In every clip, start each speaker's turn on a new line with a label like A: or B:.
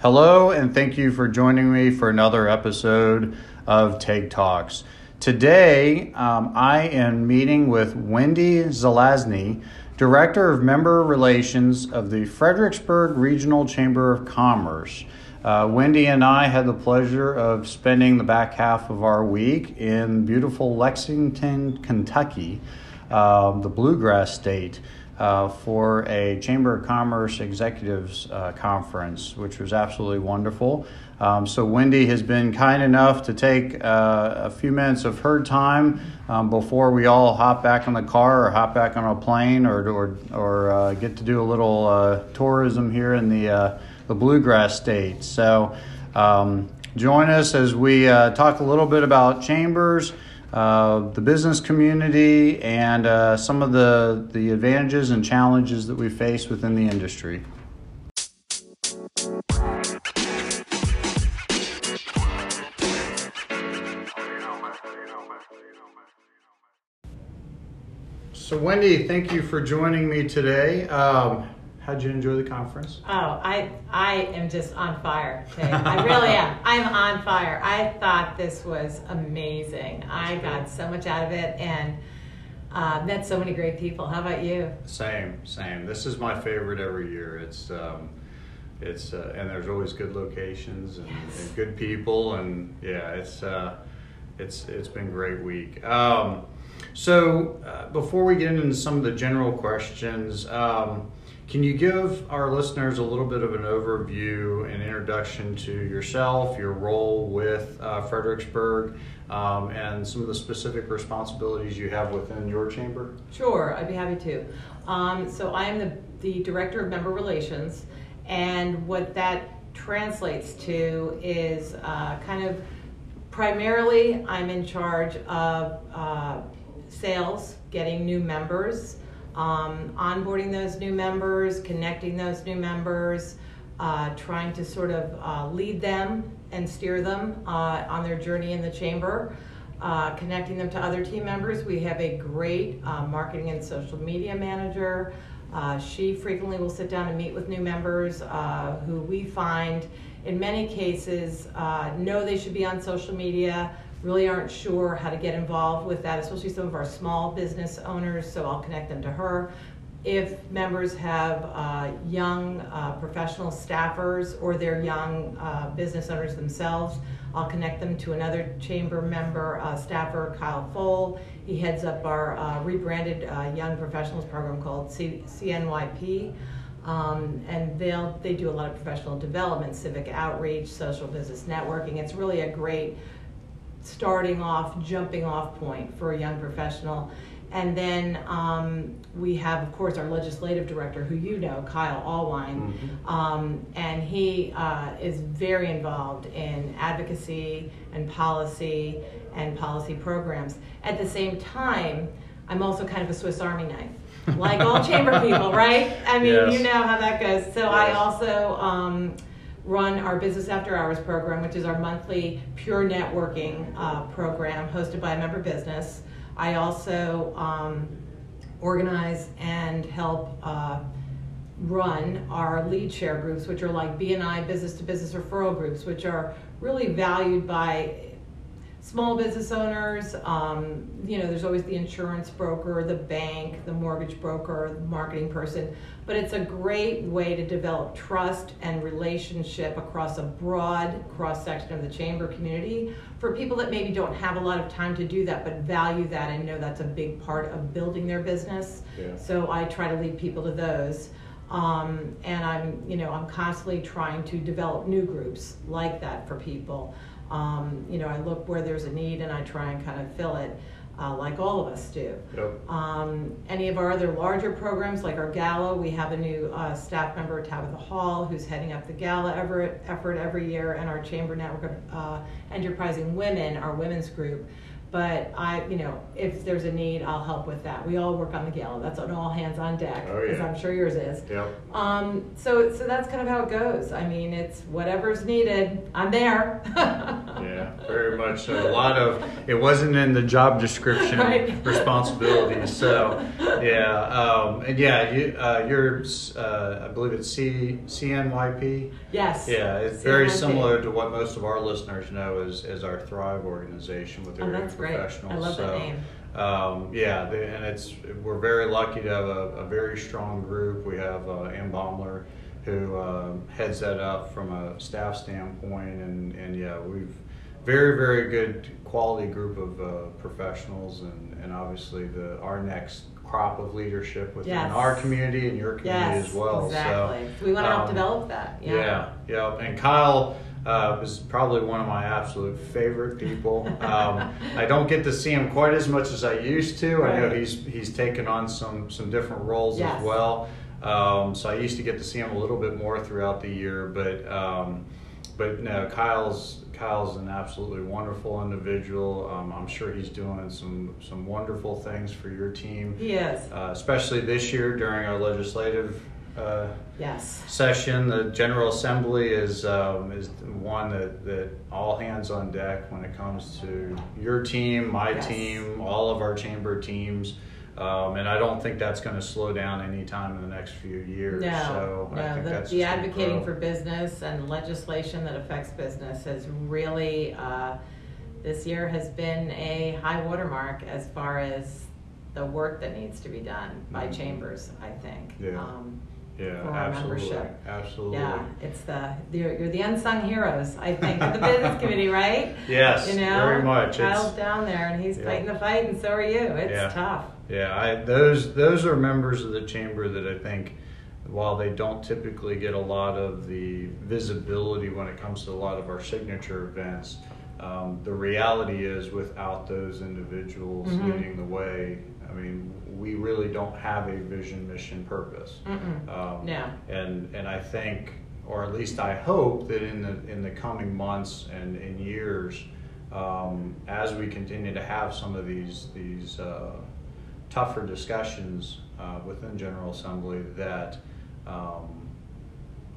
A: Hello, and thank you for joining me for another episode of TAG Talks. Today, um, I am meeting with Wendy Zelazny, Director of Member Relations of the Fredericksburg Regional Chamber of Commerce. Uh, Wendy and I had the pleasure of spending the back half of our week in beautiful Lexington, Kentucky, uh, the Bluegrass State uh, for a Chamber of Commerce Executives uh, Conference, which was absolutely wonderful. Um, so, Wendy has been kind enough to take uh, a few minutes of her time um, before we all hop back on the car or hop back on a plane or, or, or uh, get to do a little uh, tourism here in the, the Bluegrass State. So, um, join us as we talk a little bit about chambers uh, the business community, and uh, some of the, the advantages and challenges that we face within the industry. So, Wendy, thank you for joining me today. Um, How'd you enjoy the conference?
B: Oh, I I am just on fire. I really am. I'm on fire. I thought this was amazing. I got so much out of it and uh, met so many great people. How about you?
A: Same, same. This is my favorite every year. It's um, it's uh, and there's always good locations and, yes. and good people and yeah, it's uh, it's it's been a great week. Um, so uh, before we get into some of the general questions. Um, can you give our listeners a little bit of an overview and introduction to yourself, your role with uh, Fredericksburg, um, and some of the specific responsibilities you have within your chamber?
B: Sure, I'd be happy to. Um, so I am the, the Director of Member Relations, and what that translates to is uh, kind of primarily I'm in charge of uh, sales, getting new members, um, onboarding those new members, connecting those new members, uh, trying to sort of uh, lead them and steer them uh, on their journey in the chamber, uh, connecting them to other team members. We have a great uh, marketing and social media manager. Uh, she frequently will sit down and meet with new members who we find in many cases know they should be on social media really aren't sure how to get involved with that, especially some of our small business owners, so I'll connect them to her. If members have uh, young uh, professional staffers or they're young uh, business owners themselves, I'll connect them to another chamber member, uh, staffer, Kyle Fole. He heads up our uh, rebranded uh, young professionals program called C- CNYP. Um, and they'll they do a lot of professional development, civic outreach, social business networking. It's really a great starting off, jumping off point for a young professional. And then um, we have, of course, our legislative director, who you know, Kyle Allwine, mm-hmm. um, and he uh, is very involved in advocacy and policy and policy programs. At the same time, I'm also kind of a Swiss Army knife, like all chamber people, right? I mean, yes. you know how that goes. So yes. I also. Um, run our Business After Hours program, which is our monthly pure networking uh, program hosted by a member business. I also um, organize and help uh, run our lead share groups, which are like BNI business to business referral groups, which are really valued by small business owners. Um, you know, there's always the insurance broker, the bank, the mortgage broker, the marketing person. But it's a great way to develop trust and relationship across a broad cross section of the chamber community for people that maybe don't have a lot of time to do that, but value that and know that's a big part of building their business. Yeah. So I try to lead people to those. Um, and I'm, you know, I'm constantly trying to develop new groups like that for people. Um, you know, I look where there's a need and I try and kind of fill it. Uh, like all of us do. Yep. Um, any of our other larger programs, like our gala, we have a new uh, staff member, Tabitha Hall, who's heading up the gala effort, every year, and our chamber network of uh, enterprising women, our women's group. But I, you know, if there's a need, I'll help with that. We all work on the gala. That's an all hands on deck,
A: Oh,
B: as
A: yeah.
B: I'm sure yours is.
A: Yep.
B: Um, so, so that's kind of how it goes. I mean, it's whatever's needed. I'm there.
A: Yeah, very much so. A lot of it wasn't in the job description
B: Right.
A: responsibilities. So, yeah, um, and yeah, you, uh, you're, uh, I believe it's C CNYP.
B: Yes.
A: Yeah, it's very
B: CNYP.
A: similar to what most of our listeners know as, as our Thrive organization with their
B: Oh, great. I
A: professionals.
B: love that
A: so,
B: name.
A: Um, yeah, they, and it's we're very lucky to have a, a very strong group. We have uh, Ann Baumler, who um, heads that up from a staff standpoint, and, and yeah, we've very very good quality group of uh, professionals, and, and obviously the our next crop of leadership within
B: Yes.
A: our community and your community
B: Yes,
A: as well.
B: exactly.
A: So,
B: we want to help
A: um,
B: develop that. Yeah.
A: yeah, yeah. And Kyle uh, is probably one of my absolute favorite people. Um, I don't get to see him quite as much as I used to. I know he's he's taken on some some different roles
B: Yes.
A: as well. Um, so I used to get to see him a little bit more throughout the year, but um, but no, Kyle's Kyle's an absolutely wonderful individual. Um, I'm sure he's doing some some wonderful things for your team,
B: He is.
A: uh, especially this year during our legislative. Uh,
B: Yes.
A: session. The General Assembly is um, is one that, that all hands on deck when it comes to your team, my
B: Yes.
A: team, all of our chamber teams. Um, and I don't think that's going to slow down anytime in the next few years.
B: No,
A: so I
B: no.
A: think
B: The,
A: that's
B: the advocating for business and legislation that affects business has really, uh, this year has been a high watermark as far as the work that needs to be done by
A: Mhm.
B: chambers, I think.
A: Yeah.
B: Um,
A: yeah,
B: for our
A: absolutely,
B: membership.
A: absolutely.
B: yeah, it's the, you're, you're the unsung heroes, I think, of the business committee, right?
A: Yes,
B: You know,
A: very much.
B: Kyle's
A: It's,
B: down there and he's
A: Yeah.
B: fighting the fight, and so are you. It's
A: Yeah.
B: tough.
A: Yeah, I, those those are members of the chamber that I think, while they don't typically get a lot of the visibility when it comes to a lot of our signature events, um, the reality is without those individuals
B: Mhm.
A: leading the way, I mean, we really don't have a vision, mission, purpose. Um,
B: No.
A: And and I think, or at least I hope that in the in the coming months and, and years, um, as we continue to have some of these these uh, tougher discussions uh, within General Assembly, that um,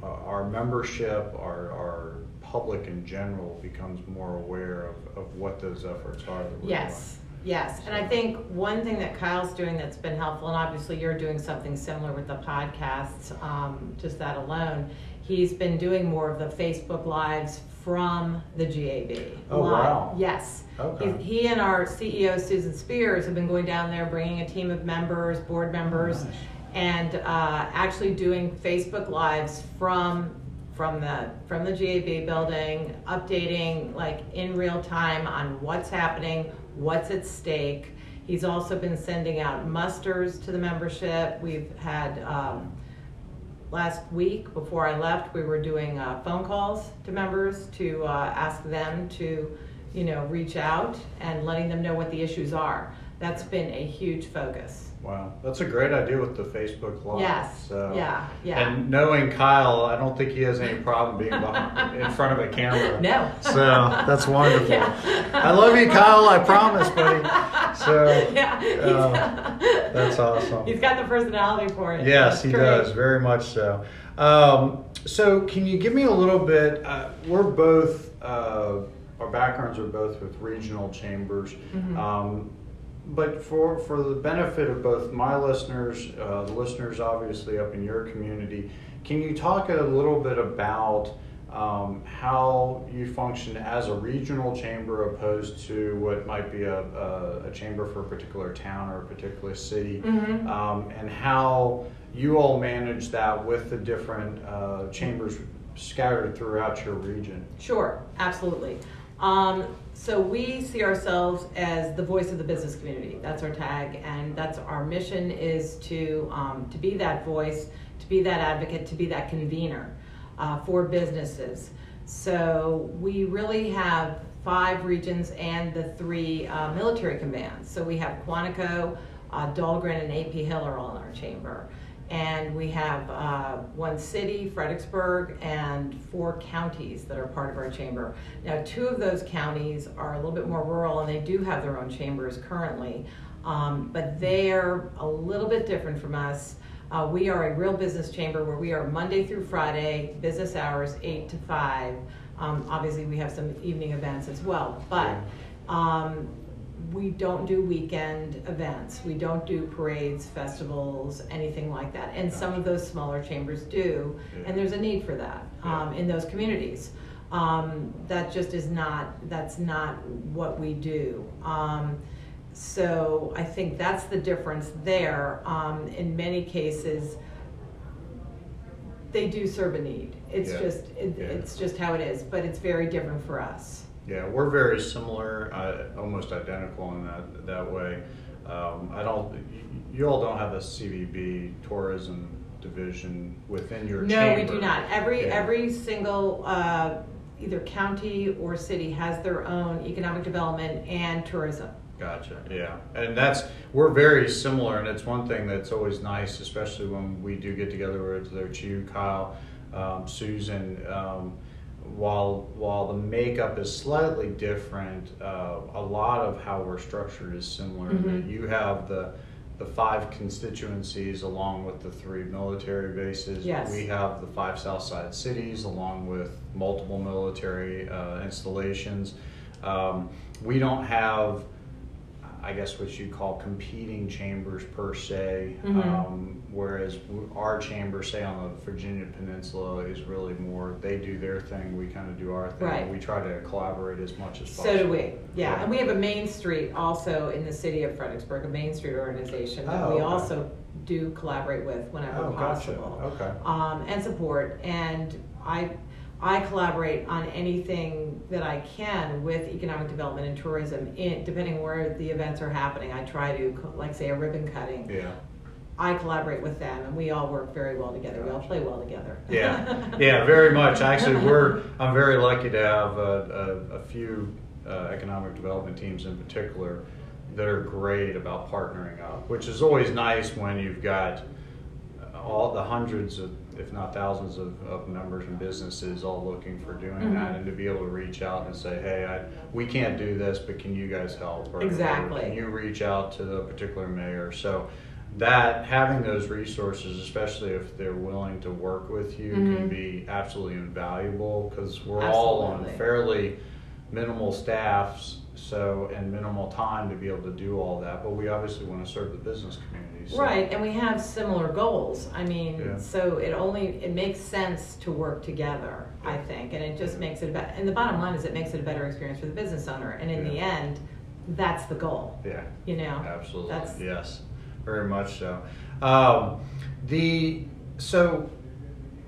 A: our- membership, our our public in general, becomes more aware of, of what those efforts are that we're
B: Yes. And I think one thing that Kyle's doing that's been helpful, and obviously you're doing something similar with the podcasts, um, just that alone. He's been doing more of the Facebook Lives from the GAB.
A: Oh,
B: Live.
A: wow.
B: Yes.
A: Okay.
B: He, he and our CEO, Susan Spears, have been going down there, bringing a team of members, board members,
A: nice.
B: and uh, actually doing Facebook Lives from from the from the GAB building, updating like in real time on what's happening, what's at stake. He's also been sending out musters to the membership. We've had um, last week before I left, we were doing uh, phone calls to members to uh, ask them to, you know, reach out and letting them know what the issues are. That's been a huge focus.
A: Wow, that's a great idea with the Facebook Live.
B: Yes.
A: So.
B: Yeah. Yeah.
A: And knowing Kyle, I don't think he has any problem being behind, in front of a camera.
B: No.
A: So that's wonderful.
B: Yeah.
A: I love you, Kyle. I promise, buddy. So
B: yeah,
A: uh, that's awesome.
B: He's got the personality for it.
A: Yes, he
B: great.
A: does very much so. Um, so, can you give me a little bit? Uh, we're both uh, our backgrounds are both with regional chambers,
B: Mhm.
A: um, but for for the benefit of both my listeners, uh, the listeners obviously up in your community, can you talk a little bit about? Um, how you function as a regional chamber opposed to what might be a, a, a chamber for a particular town or a particular city
B: Mhm.
A: um, and how you all manage that with the different uh, chambers scattered throughout your region.
B: Sure, absolutely. Um, so we see ourselves as the voice of the business community. That's our tag, and that's our mission is to um, to be that voice, to be that advocate, to be that convener uh, for businesses. So we really have five regions and the three uh, military commands. So we have Quantico, uh, Dahlgren, and AP Hill are all in our chamber. And we have uh, one city, Fredericksburg, and four counties that are part of our chamber. Now, two of those counties are a little bit more rural and they do have their own chambers currently, um, but they're a little bit different from us. Uh, we are a real business chamber where we are Monday through Friday, business hours, 8 to 5. Um, obviously, we have some evening events as well, but um, we don't do weekend events. We don't do parades, festivals, anything like that. And some of those smaller chambers do, and there's a need for that um, in those communities. Um, that just is not, that's not what we do. Um, so I think that's the difference there. Um, in many cases, they do serve a need. It's
A: Yeah.
B: just, it,
A: Yeah.
B: it's just how it is, but it's very different for us.
A: Yeah, we're very similar, uh, almost identical in that that way. Um, I don't. You all don't have a CVB tourism division within your
B: No,
A: chamber.
B: we do not. Every,
A: Yeah.
B: every single, uh, either county or city has their own economic development and tourism.
A: Gotcha. Yeah, and that's we're very similar, and it's one thing that's always nice, especially when we do get together with their you, Kyle, um, Susan. Um, while while the makeup is slightly different, uh, a lot of how we're structured is similar.
B: Mhm.
A: You have the the five constituencies along with the three military bases.
B: Yes.
A: We have the five South Side cities along with multiple military uh, installations. Um, we don't have, I guess, what you call competing chambers per se.
B: Mhm.
A: Um, whereas our chamber, say on the Virginia Peninsula, is really more they do their thing, we kind of do our thing.
B: Right.
A: We try to collaborate as much as possible.
B: So do we, yeah.
A: Yeah.
B: And we have a Main Street also in the city of Fredericksburg, a Main Street organization that
A: Oh,
B: we
A: okay.
B: also do collaborate with whenever
A: Oh, gotcha.
B: possible.
A: Okay.
B: um, and support. And I, I collaborate on anything that I can with economic development and tourism, in, depending where the events are happening. I try to, like say, a ribbon cutting.
A: Yeah.
B: I collaborate with them, and we all work very well together. We all play well together.
A: Yeah, yeah, very much. Actually, we're I'm very lucky to have a, a, a few uh, economic development teams in particular that are great about partnering up, which is always nice when you've got all the hundreds of, if not thousands of, of members and businesses all looking for doing that,
B: Mhm.
A: and to be able to reach out and say, hey, I, we can't do this, but can you guys help? Or, or
B: Exactly.
A: can you reach out to the particular mayor? So that having those resources, especially if they're willing to work with you, can
B: Mhm.
A: be absolutely invaluable because we're all on fairly minimal staffs, so and minimal time to be able to do all that. But we obviously want to serve the business community. So.
B: Right, and we have similar goals. I mean,
A: Yeah.
B: so it only it makes sense to work together. I think, and it just makes it better. And the bottom line is, it makes it a better experience for the business owner. And in the
A: Yeah.
B: end, that's the goal.
A: Yeah.
B: You know,
A: Absolutely.
B: That's
A: yes, very much so. Um, the so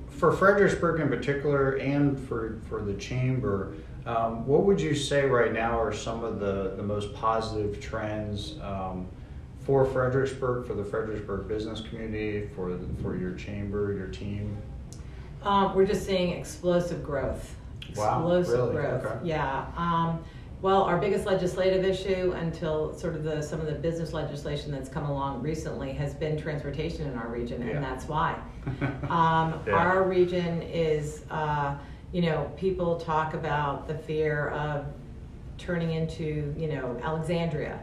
A: for Fredericksburg in particular, and for for the chamber, um, what would you say right now are some of the the most positive trends? Um, for Fredericksburg, for the Fredericksburg business community, for the, for your chamber, your team.
B: Um, we're just seeing explosive growth.
A: Wow,
B: Explosive
A: really?
B: growth.
A: Okay.
B: Yeah. Um, well, our biggest legislative issue until sort of the some of the business legislation that's come along recently has been transportation in our region,
A: Yeah.
B: and that's why. Um,
A: Yeah.
B: Our region is, uh, you know, people talk about the fear of turning into, you know, Alexandria,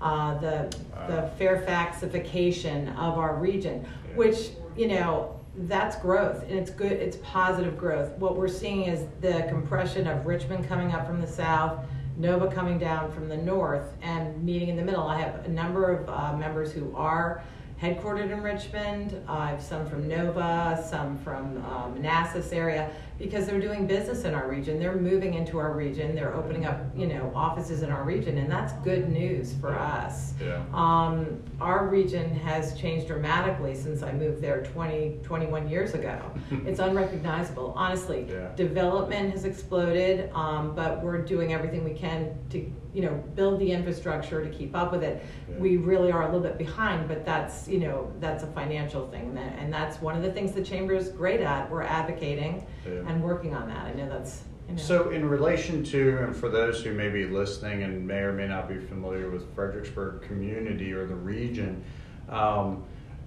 B: uh, the the Fairfaxification of our region, which you know that's growth and it's good. It's positive growth. What we're seeing is the compression of Richmond coming up from the south. Nova coming down from the north and meeting in the middle. I have a number of uh, members who are headquartered in Richmond. Uh, I have some from Nova, some from uh, Manassas area, because they're doing business in our region. They're moving into our region. They're opening up, you know, offices in our region, and that's good news for us.
A: Yeah.
B: Um, our region has changed dramatically since I moved there 20, 21 years ago. it's unrecognizable, honestly.
A: Yeah.
B: Development has exploded, um, but we're doing everything we can to, you know, build the infrastructure to keep up with it.
A: Yeah.
B: We really are a little bit behind, but that's, you know, that's a financial thing, and that- and that's one of the things the chamber is great at. We're advocating
A: Yeah.
B: And working on that. I know that's, you know.
A: So, in relation to, and for those who may be listening and may or may not be familiar with Fredericksburg community or the region, um,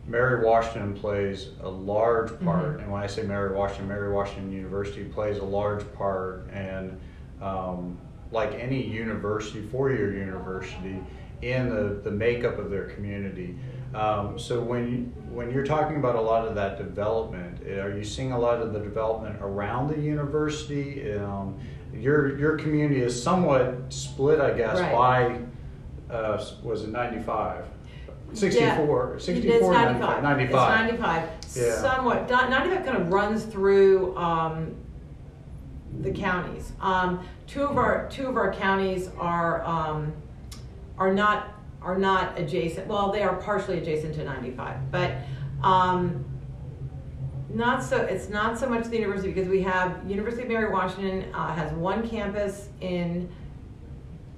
A: Mary Washington plays a large part,
B: Mm-hmm.
A: and when I say Mary Washington, Mary Washington University plays a large part, and um, like any university, four-year university, in the, the makeup of their community. Um, so when when you're talking about a lot of that development, eh, are you seeing a lot of the development around the university? Um, your your community is somewhat split, I guess,
B: Right.
A: by uh, was it 95?
B: Yeah.
A: 64,
B: It's
A: 64,
B: 95.
A: 95.
B: It's 95.
A: Yeah.
B: Somewhat. Not- 95 kind of runs through um, the counties. Um, two of our two of our counties are um, are not are not adjacent. Well, they are partially adjacent to 95, but um, not so. It's not so much the university because we have University of Mary Washington uh, has one campus in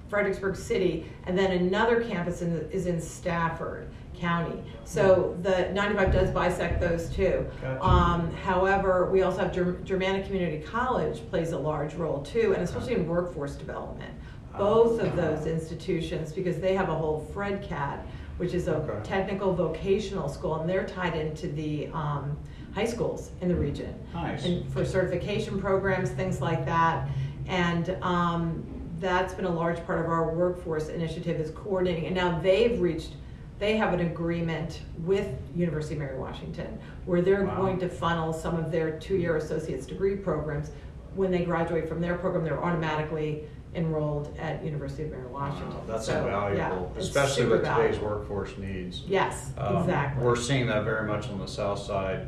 B: Fredericksburg City, and then another campus in the, is in Stafford County. So the 95 does bisect those two.
A: Gotcha.
B: Um, however, we also have Ger- Germanna Community College plays a large role too, and especially in workforce development. Both of those institutions, because they have a whole FredCat, which is a
A: Okay.
B: technical vocational school, and they're tied into the um, high schools in the region
A: Nice.
B: and for certification programs, things like that. And um, that's been a large part of our workforce initiative is coordinating. And now they've reached, they have an agreement with University of Mary Washington where they're
A: Wow.
B: going to funnel some of their two-year associate's degree programs. When they graduate from their program, they're automatically enrolled at University of Mary Washington.
A: Wow, that's
B: So, yeah,
A: invaluable,
B: it's
A: especially
B: super
A: with today's
B: valuable.
A: workforce needs.
B: Yes,
A: Um,
B: exactly.
A: We're seeing that very much on the south side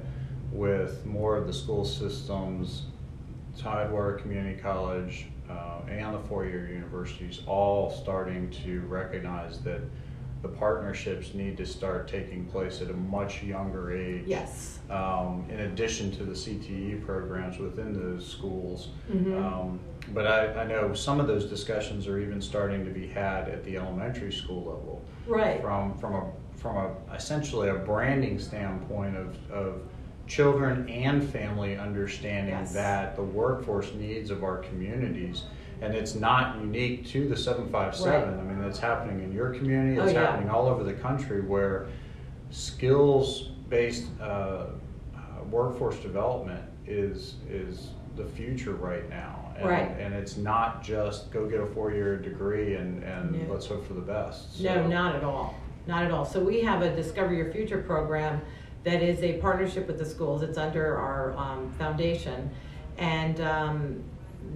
A: with more of the school systems, Tidewater Community College, uh, and the four-year universities all starting to recognize that the partnerships need to start taking place at a much younger age.
B: Yes.
A: Um, in addition to the CTE programs within those schools.
B: Mhm.
A: Um, but I, I know some of those discussions are even starting to be had at the elementary school level
B: Right.
A: from from a from a essentially a branding standpoint of of children and family understanding
B: Yes.
A: that the workforce needs of our communities and it's not unique to the 757
B: Right.
A: i mean it's happening in your community
B: Oh,
A: it's
B: yeah.
A: happening all over the country where skills based uh, uh, workforce development is is the future right now and,
B: Right.
A: and it's not just go get a four-year degree and, and
B: No.
A: let's hope for the best
B: No, not at all. Not at all. So we have a Discover Your Future program that is a partnership with the schools. It's under our um, foundation. And um,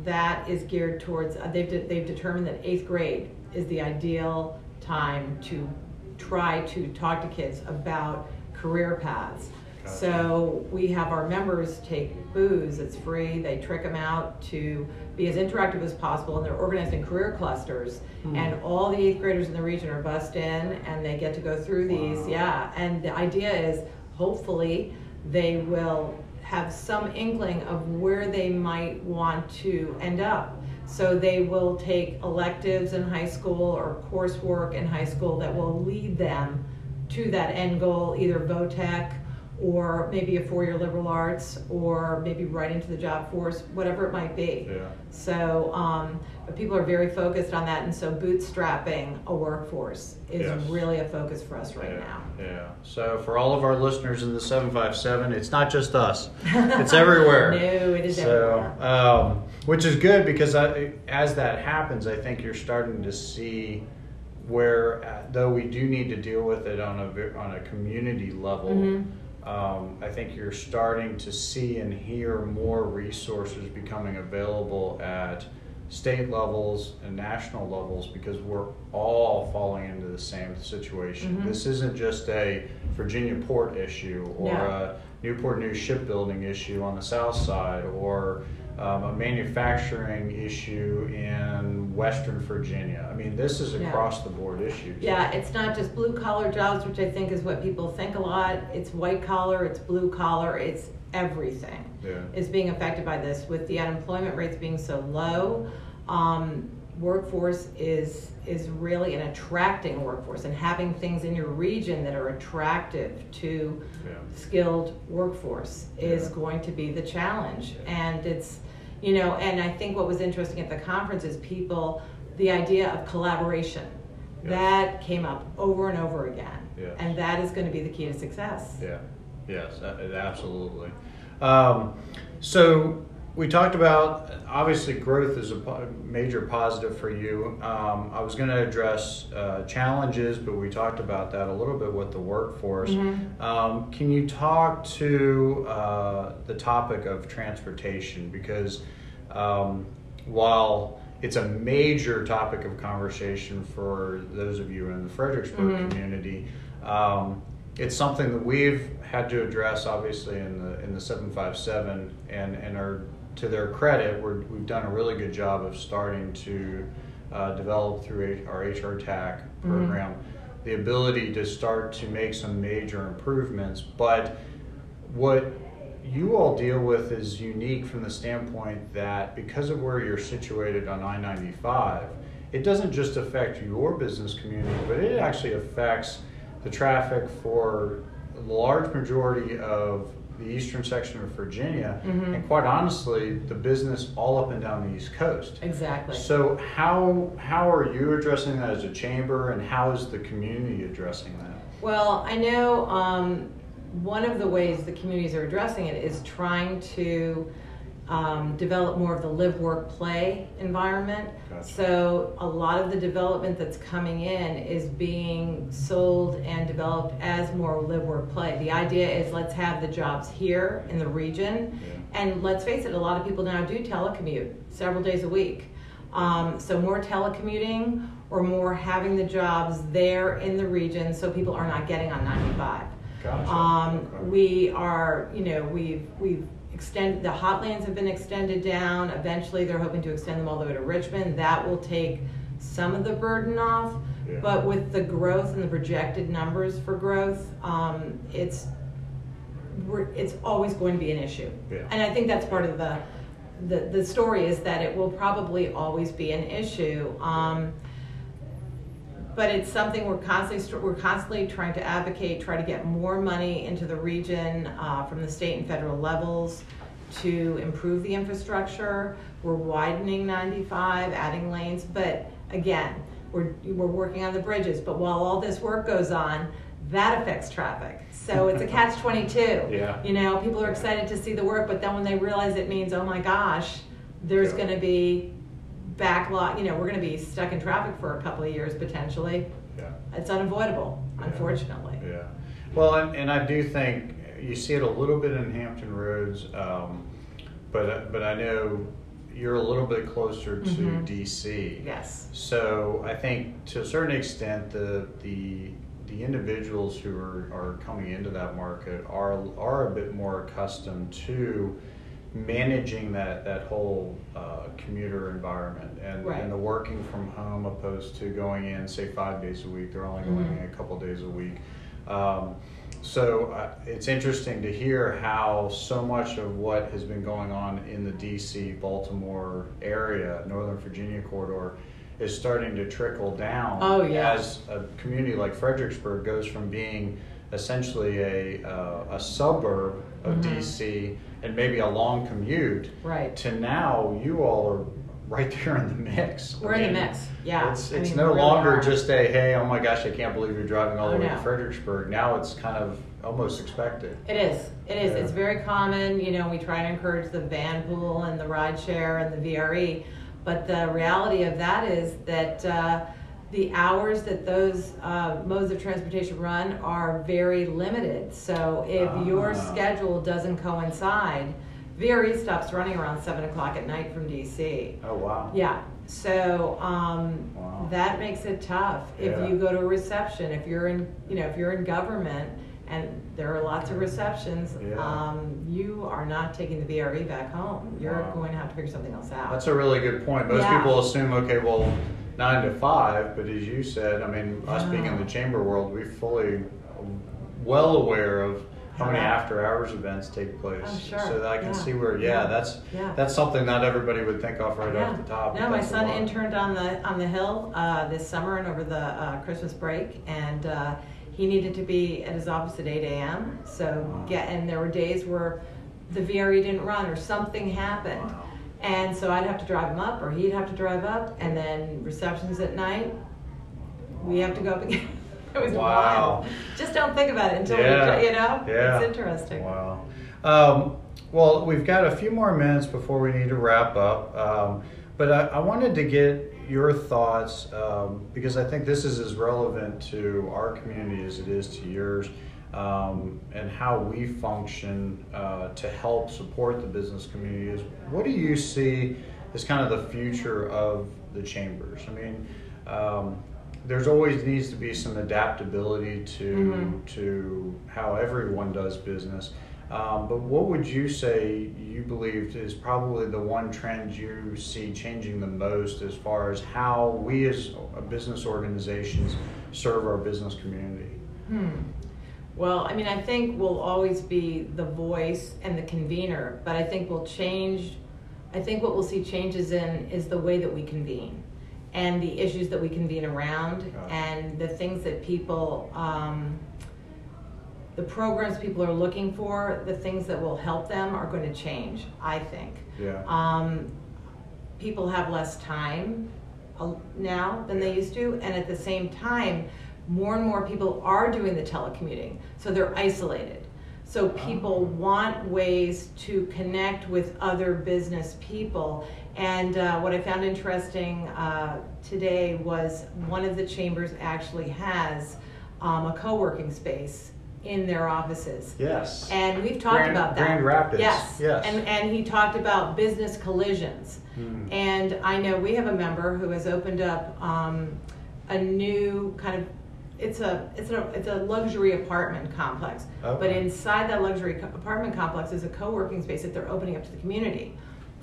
B: that is geared towards, uh, they've, de- they've determined that eighth grade is the ideal time to try to talk to kids about career paths.
A: Gotcha.
B: So we have our members take booze, it's free, they trick them out to be as interactive as possible, and they're organized in career clusters.
A: Hmm.
B: And all the eighth graders in the region are bussed in, and they get to go through these,
A: Wow.
B: yeah. And the idea is, hopefully, they will have some inkling of where they might want to end up. So they will take electives in high school or coursework in high school that will lead them to that end goal, either VOTEC or maybe a four-year liberal arts or maybe right into the job force, whatever it might be.
A: Yeah.
B: So, um, but people are very focused on that, and so bootstrapping a workforce is
A: Yes.
B: really a focus for us right
A: yeah,
B: now.
A: Yeah. So for all of our listeners in the 757, it's not just us. It's everywhere.
B: no, it is
A: so,
B: everywhere.
A: Um, which is good because I, as that happens, I think you're starting to see where, uh, though we do need to deal with it on a on a community level.
B: Mhm.
A: Um, I think you're starting to see and hear more resources becoming available at state levels and national levels because we're all falling into the same situation.
B: Mhm.
A: This isn't just a Virginia port issue or a Newport News shipbuilding issue on the south side or um, a manufacturing issue in Western Virginia. I mean, this is
B: Yeah.
A: across the board issues.
B: Yeah, it's not just blue collar jobs, which I think is what people think a lot. It's white collar, it's blue collar, it's everything
A: Yeah.
B: is being affected by this. With the unemployment rates being so low, um, workforce is is really an attracting workforce and having things in your region that are attractive to
A: Yeah.
B: skilled workforce is
A: Yeah.
B: going to be the challenge.
A: Yeah.
B: And it's, you know, and I think what was interesting at the conference is people, the idea of collaboration.
A: Yes.
B: That came up over and over again.
A: Yes.
B: And that is going to be the key to success.
A: Yeah, yes, absolutely. Um, so we talked about obviously growth is a major positive for you. Um, I was going to address uh, challenges, but we talked about that a little bit with the workforce.
B: Mhm.
A: Um, can you talk to uh, the topic of transportation? Because um, while it's a major topic of conversation for those of you in the Fredericksburg
B: Mhm.
A: community, um, it's something that we've had to address obviously in the in the 757 and and are to their credit we're, we've done a really good job of starting to uh, develop through our HR TAC
B: Mhm.
A: program the ability to start to make some major improvements but what you all deal with is unique from the standpoint that because of where you're situated on I 95, it doesn't just affect your business community, but it actually affects the traffic for the large majority of the eastern section of Virginia,
B: Mhm.
A: and quite honestly, the business all up and down the East Coast.
B: Exactly.
A: So, how, how are you addressing that as a chamber, and how is the community addressing that?
B: Well, I know um, one of the ways the communities are addressing it is trying to um, develop more of the live, work, play environment.
A: Gotcha.
B: So a lot of the development that's coming in is being sold and developed as more live, work, play. The idea is let's have the jobs here in the region,
A: Yeah.
B: and let's face it, a lot of people now do telecommute several days a week. Um, so more telecommuting or more having the jobs there in the region so people are not getting on 95.
A: Gotcha.
B: Um,
A: Okay.
B: we are, you know, we've, we've extended, the HOT lanes have been extended down. Eventually, they're hoping to extend them all the way to Richmond. That will take some of the burden off.
A: Yeah.
B: But with the growth and the projected numbers for growth, um, it's, we're, it's always going to be an issue.
A: Yeah.
B: And I think that's part of the, the, the story is that it will probably always be an issue. Um, but it's something we're constantly we're constantly trying to advocate, try to get more money into the region uh, from the state and federal levels to improve the infrastructure. We're widening 95, adding lanes, but again, we're we're working on the bridges. But while all this work goes on, that affects traffic. So it's a catch 22.
A: Yeah.
B: You know, people are excited to see the work, but then when they realize it means, oh my gosh, there's
A: Yeah.
B: going to be backlog, you know, we're going to be stuck in traffic for a couple of years potentially.
A: Yeah.
B: It's unavoidable,
A: Yeah.
B: unfortunately.
A: Yeah. Well, and, and I do think you see it a little bit in Hampton Roads, um, but but I know you're a little bit closer to
B: Mhm.
A: DC.
B: Yes.
A: So I think to a certain extent the the the individuals who are, are coming into that market are are a bit more accustomed to managing that that whole uh, commuter environment and,
B: Right.
A: and the working from home opposed to going in say five days a week they're only going
B: Mhm.
A: in a couple days a week um, so uh, it's interesting to hear how so much of what has been going on in the DC Baltimore area Northern Virginia corridor is starting to trickle down
B: Oh, yeah.
A: as a community like Fredericksburg goes from being essentially a, uh, a suburb of
B: Mhm.
A: DC and maybe a long commute
B: Right.
A: to now you all are right there in the mix.
B: We're
A: I
B: in the mix. Yeah.
A: It's,
B: I
A: it's
B: mean,
A: no
B: really
A: longer
B: are.
A: just a, hey, oh my gosh, I can't believe you're driving all the
B: Oh,
A: way
B: no.
A: to Fredericksburg. Now it's kind of almost expected.
B: It is. It is.
A: Yeah.
B: It's very common. You know, we try to encourage the van pool and the ride share and the VRE. But the reality of that is that uh, the hours that those uh, modes of transportation run are very limited. So if your
A: Ah.
B: schedule doesn't coincide, VRE stops running around 7 o'clock at night from DC.
A: Oh, wow.
B: Yeah. So um,
A: Wow.
B: that makes it tough. If
A: Yeah.
B: you go to a reception, if you're in, you know, if you're in government, and there are lots of receptions,
A: Yeah.
B: um, you are not taking the VRE back home. You're
A: Wow.
B: going to have to figure something else out.
A: That's a really good point. Most
B: Yeah.
A: people assume, okay, well, nine to five, but as you said, I mean, us being in the chamber world, we're fully well aware of how many after hours events take place.
B: Sure.
A: So that I can
B: Yeah.
A: see where, yeah,
B: Yeah.
A: that's
B: Yeah.
A: that's something not everybody would think of right
B: yeah.
A: off the top.
B: No, my son interned on the on the hill uh, this summer and over the uh, Christmas break, and uh, he needed to be at his office at 8 a.m. So
A: Wow.
B: get and there were days where the VRE didn't run or something happened.
A: Wow.
B: And so I'd have to drive him up, or he'd have to drive up, and then receptions at night. we have to go up again. it was
A: Wow.
B: wild. Just don't think about it until
A: Yeah.
B: you, you know.
A: Yeah.
B: It's interesting.
A: Wow. Um, well, we've got a few more minutes before we need to wrap up. Um, but I, I wanted to get your thoughts um, because I think this is as relevant to our community as it is to yours. Um, and how we function uh, to help support the business community is what do you see as kind of the future of the chambers? I mean, um, there's always needs to be some adaptability to
B: Mhm.
A: to how everyone does business. Um, but what would you say you believed is probably the one trend you see changing the most as far as how we as a business organizations serve our business community?
B: Hmm. Well, I mean, I think we'll always be the voice and the convener, but I think we'll change. I think what we'll see changes in is the way that we convene and the issues that we convene around and the things that people, um, the programs people are looking for, the things that will help them are going to change, I think.
A: Yeah.
B: Um, people have less time uh, now than they used to, and at the same time, more and more people are doing the telecommuting, so they're isolated. So people want ways to connect with other business people. And uh, what I found interesting uh, today was one of the chambers actually has um, a co-working space in their offices.
A: Yes.
B: And we've talked
A: Grand-
B: about that.
A: Grand Rapids,
B: Yes.
A: yes.
B: And, and he talked about business collisions.
A: Hmm.
B: And I know we have a member who has opened up um, a new kind of, it's a, it's a, it's a luxury apartment complex. But inside that luxury co- apartment complex is a co-working space that they're opening up to the community.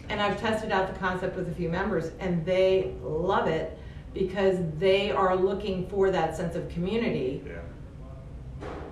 B: And I've tested out the concept with a few members and they love it because they are looking for that sense of community
A: Yeah.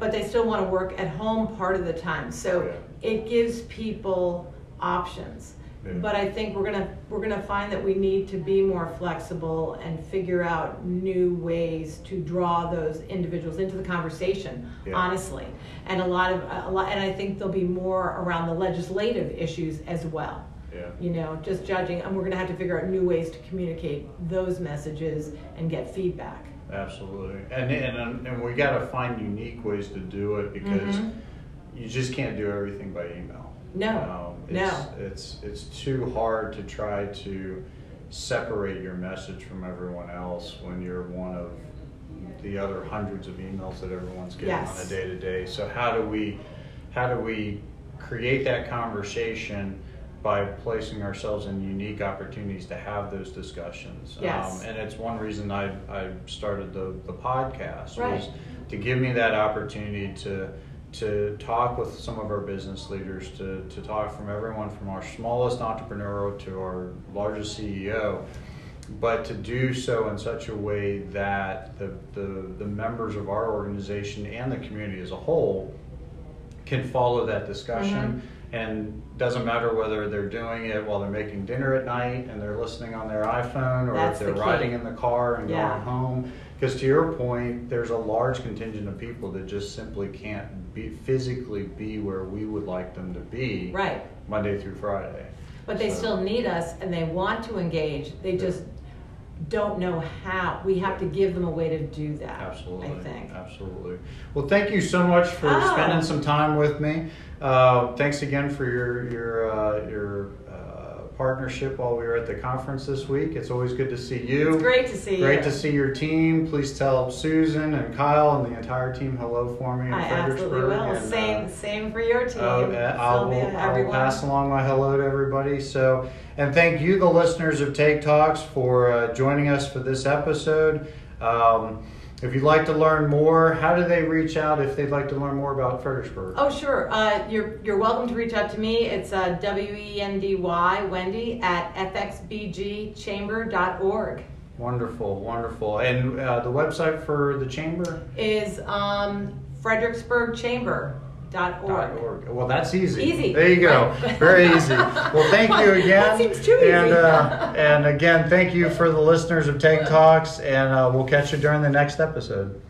B: but they still want to work at home part of the time. So it gives people options.
A: Yeah.
B: But I think we're gonna we're gonna find that we need to be more flexible and figure out new ways to draw those individuals into the conversation.
A: Yeah.
B: Honestly, and a lot of a lot, and I think there'll be more around the legislative issues as well.
A: Yeah.
B: You know, just judging, and we're gonna have to figure out new ways to communicate those messages and get feedback.
A: Absolutely, and and and we got to find unique ways to do it because
B: Mhm.
A: you just can't do everything by email.
B: No,
A: um, it's,
B: no.
A: It's it's too hard to try to separate your message from everyone else when you're one of the other hundreds of emails that everyone's getting on a day to day. So how do we how do we create that conversation? By placing ourselves in unique opportunities to have those discussions,
B: Yes.
A: um, and it's one reason I, I started the, the podcast
B: Right.
A: was to give me that opportunity to to talk with some of our business leaders, to, to talk from everyone from our smallest entrepreneur to our largest CEO, but to do so in such a way that the, the, the members of our organization and the community as a whole can follow that discussion. Mm-hmm. And doesn't matter whether they're doing it while they're making dinner at night and they're listening on their iPhone, or
B: That's
A: if they're
B: the
A: riding in the car and
B: Yeah.
A: going home. Because to your point, there's a large contingent of people that just simply can't be physically be where we would like them to be
B: Right.
A: Monday through Friday.
B: But they
A: So-
B: still need us and they want to engage. They just don't know how. We have to give them a way to do that.
A: Absolutely.
B: I think.
A: Absolutely. Well, thank you so much for
B: Oh.
A: spending some time with me. Uh, thanks again for your your uh, your partnership while we were at the conference this week. It's always good to see you.
B: It's great to see you.
A: Great to see your team. Please tell Susan and Kyle and the entire team hello for me in
B: I
A: Fredericksburg.
B: absolutely will.
A: and, uh,
B: same, same for your team.
A: Uh, I will, I will pass along my hello to everybody. So, and thank you, the listeners of TAG Talks, for uh, joining us for this episode. Um, if you'd like to learn more, how do they reach out if they'd like to learn more about Fredericksburg?
B: Oh, sure. Uh, you're you're welcome to reach out to me. It's uh, W E N D Y Wendy at fxbgchamber.org.
A: Wonderful, wonderful. And uh, the website for the chamber?
B: Is um,
A: .org. Well, that's easy.
B: Easy.
A: There you go.
B: Right.
A: Very easy. Well, thank you again.
B: That seems too easy.
A: And, uh, and again, thank you for the listeners of TAG Talks, and uh, we'll catch you during the next episode.